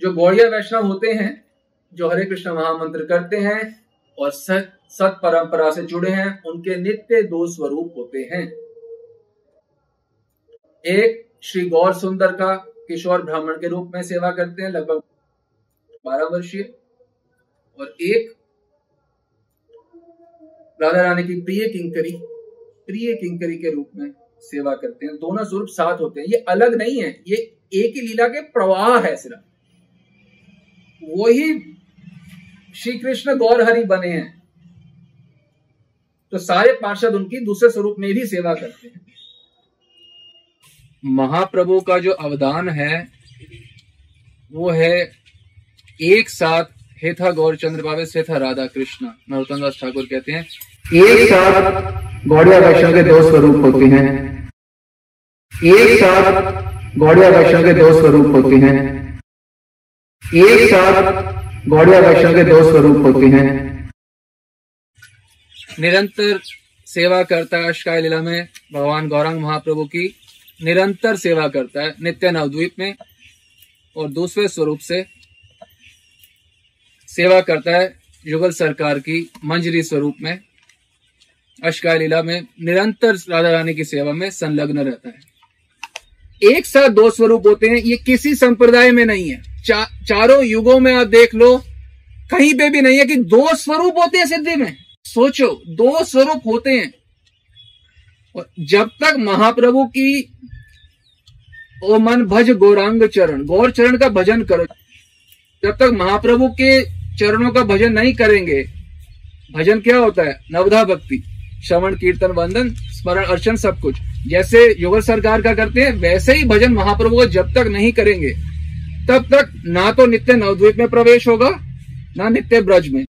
जो गौड़िया वैष्णव होते हैं, जो हरे कृष्ण महामंत्र करते हैं और सत सत परंपरा से जुड़े हैं, उनके नित्य दो स्वरूप होते हैं। एक, श्री गौर सुंदर का किशोर ब्राह्मण के रूप में सेवा करते हैं, लगभग बारह वर्षीय। और एक, राधा रानी की प्रिय किंकरी प्रिय किंकरी के रूप में सेवा करते हैं। दोनों स्वरूप साथ होते हैं। ये अलग नहीं है, ये एक ही लीला के प्रवाह है सिर्फ़। वही श्री कृष्ण गौर हरि बने हैं। तो सारे पार्षद उनकी दूसरे स्वरूप में भी सेवा करते हैं। महाप्रभु का जो अवदान है, वो है एक साथ हेथा गौरचंद्र बाबे से था राधा कृष्ण। नरोत्तम दास ठाकुर कहते हैं, एक साथ गौड़िया वैष्णव के दो स्वरूप होते हैं। एक साथ गौड़िया वैष्णव के दो स्वरूप होते हैं। एक साथ गौड़िया वैष्णव के दो स्वरूप होते हैं। निरंतर सेवा करता है अष्टकाय लीला में भगवान गौरांग महाप्रभु की। निरंतर सेवा करता है नित्य नवद्वीप में और दूसरे स्वरूप से सेवा करता है युगल सरकार की मंजरी स्वरूप में। अष्टकाय लीला में निरंतर राधा रानी की सेवा में संलग्न रहता है। एक साथ दो स्वरूप होते हैं, ये किसी संप्रदाय में नहीं है। चा, चारों युगों में आप देख लो कहीं पे भी नहीं है कि दो स्वरूप होते हैं सिद्धि में। सोचो दो स्वरूप होते हैं। और जब तक महाप्रभु की ओ मन भज गौरांग चरण गौर चरण का भजन करो जब तक महाप्रभु के चरणों का भजन नहीं करेंगे भजन क्या होता है? नवधा भक्ति श्रवण कीर्तन वंदन स्मरण अर्चन सब कुछ। जैसे युगल सरकार का करते हैं वैसे ही भजन महाप्रभु को जब तक नहीं करेंगे। तब तक ना तो नित्य नवद्वीप में प्रवेश होगा ना नित्य ब्रज में।